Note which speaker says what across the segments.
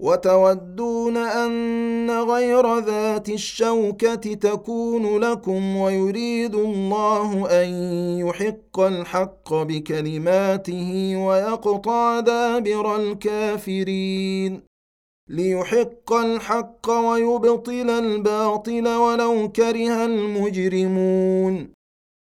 Speaker 1: وتودون أن غير ذات الشوكة تكون لكم ويريد الله أن يحق الحق بكلماته ويقطع دابر الكافرين ليحق الحق ويبطل الباطل ولو كره المجرمون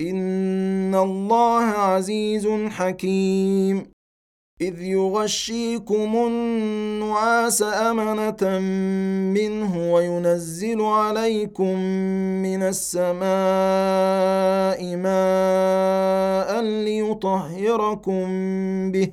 Speaker 1: ان الله عزيز حكيم اذ يغشيكم النعاس امنه منه وينزل عليكم من السماء ماء ليطهركم به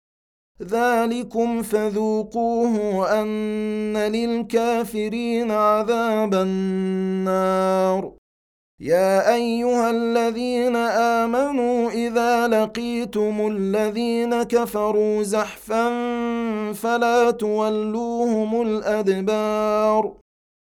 Speaker 1: ذلكم فذوقوه وأن للكافرين عذاب النار. يا أيها الذين آمنوا إذا لقيتم الذين كفروا زحفا فلا تولوهم الأدبار.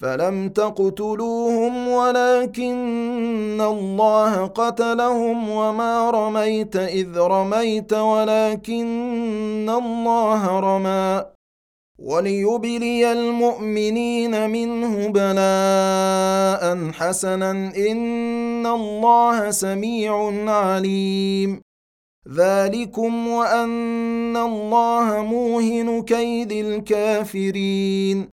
Speaker 1: فلم تقتلوهم ولكن الله قتلهم وما رميت إذ رميت ولكن الله رمى. وليبلي المؤمنين منه بلاء حسنا إن الله سميع عليم. ذلكم وأن الله موهن كيد الكافرين.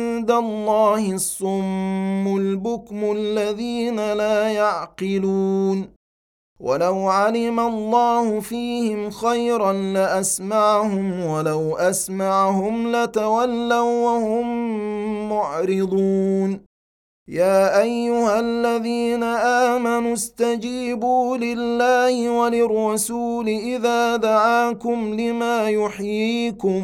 Speaker 1: الله الصم البكم الذين لا يعقلون. ولو علم الله فيهم خيرا لأسمعهم ولو أسمعهم لتولوا وهم معرضون. يا أيها الذين آمنوا استجيبوا لله وللرسول إذا دعاكم لما يحييكم.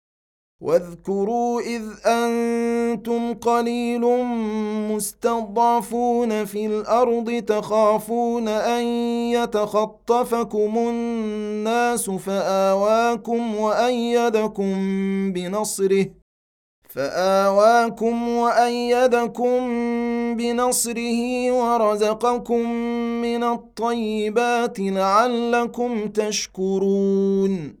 Speaker 1: واذكروا إذ أنتم قليل مستضعفون في الأرض تخافون أن يتخطفكم الناس فآواكم وأيدكم بنصره فآواكم وأيدكم بنصره ورزقكم من الطيبات لعلكم تشكرون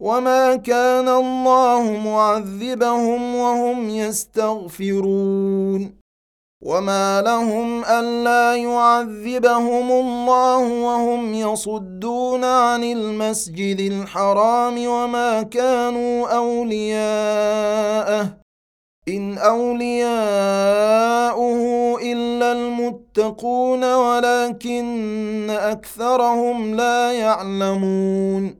Speaker 1: وما كان الله معذبهم وهم يستغفرون وما لهم الا يعذبهم الله وهم يصدون عن المسجد الحرام وما كانوا اولياءه ان اولياؤه الا المتقون ولكن اكثرهم لا يعلمون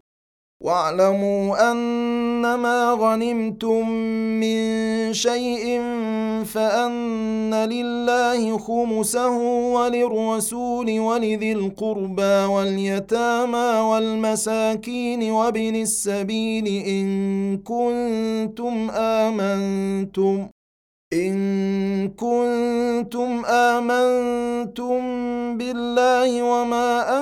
Speaker 1: واعلموا أنما غنمتم من شيء فأن لله خمسه وللرسول ولذي القربى واليتامى والمساكين وابن السبيل إن كنتم آمنتم إن كنتم آمنتم بالله وما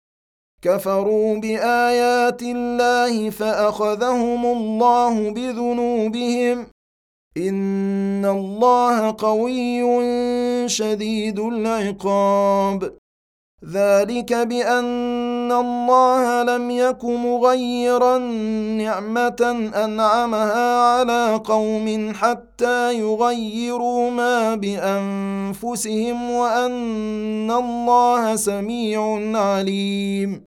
Speaker 1: كفروا بآيات الله فأخذهم الله بذنوبهم. إن الله قوي شديد العقاب. ذلك بأن الله لم يك مغيرا نعمة أنعمها على قوم حتى يغيروا ما بأنفسهم وأن الله سميع عليم.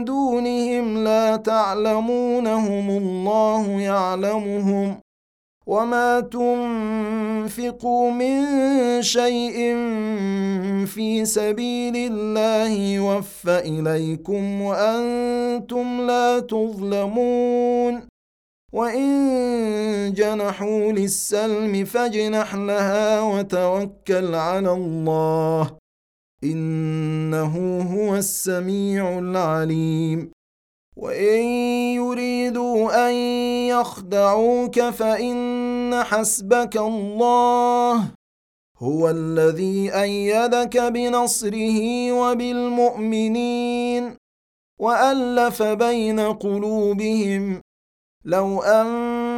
Speaker 1: دونهم لا تعلمونهم الله يعلمهم وما تنفقوا من شيء في سبيل الله يوفى إليكم وأنتم لا تظلمون وإن جنحوا للسلم فاجنح لها وتوكل على الله إنه هو السميع العليم. وإن يريدوا أن يخدعوك فإن حسبك الله. هو الذي أيدك بنصره وبالمؤمنين. وألف بين قلوبهم. لو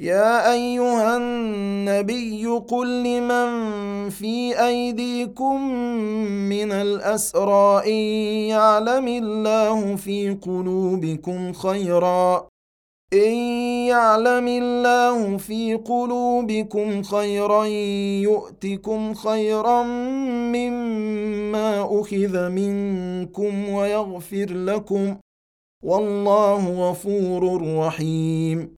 Speaker 1: يا أيها النبي قل لمن في أيديكم من الأسرى إن يعلم الله في قلوبكم خيرا. إن يعلم الله في قلوبكم خيرا يؤتكم خيرا مما أخذ منكم ويغفر لكم. والله غفور رحيم.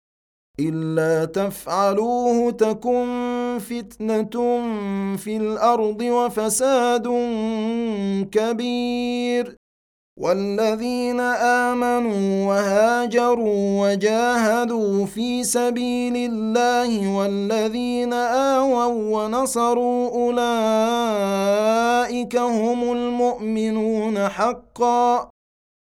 Speaker 1: إلا تفعلوه تكن فتنة في الأرض وفساد كبير. والذين آمنوا وهاجروا وجاهدوا في سبيل الله والذين آووا ونصروا أولئك هم المؤمنون حقا.